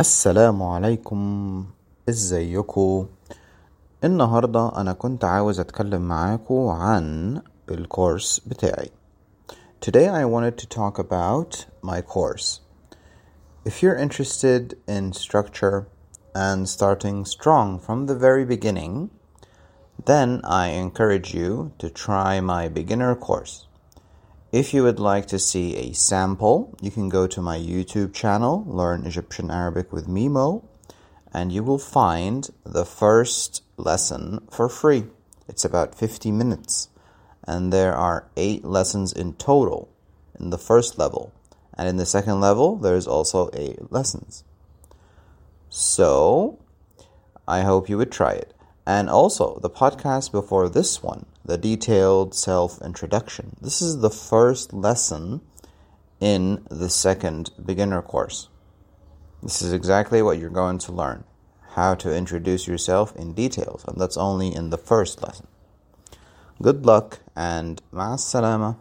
السلام عليكم ازيكم النهاردة أنا كنت عاوز أتكلم معاكم عن الكورس بتاعي Today I wanted to talk about my course If you're interested in structure and starting strong from the very beginning then I encourage you to try my beginner course If you would like to see a sample, you can go to my YouTube channel, Learn Egyptian Arabic with Mimo, and you will find the first lesson for free. It's about 50 minutes, and there are eight lessons in total in the first level. And in the second level, there's also eight lessons. So, I hope you would try it. And also, the podcast before this one, the detailed self introduction. This is the first lesson in the second beginner course. This is exactly what you're going to learn how to introduce yourself in details, and that's only in the first lesson. Good luck and ma'as salama.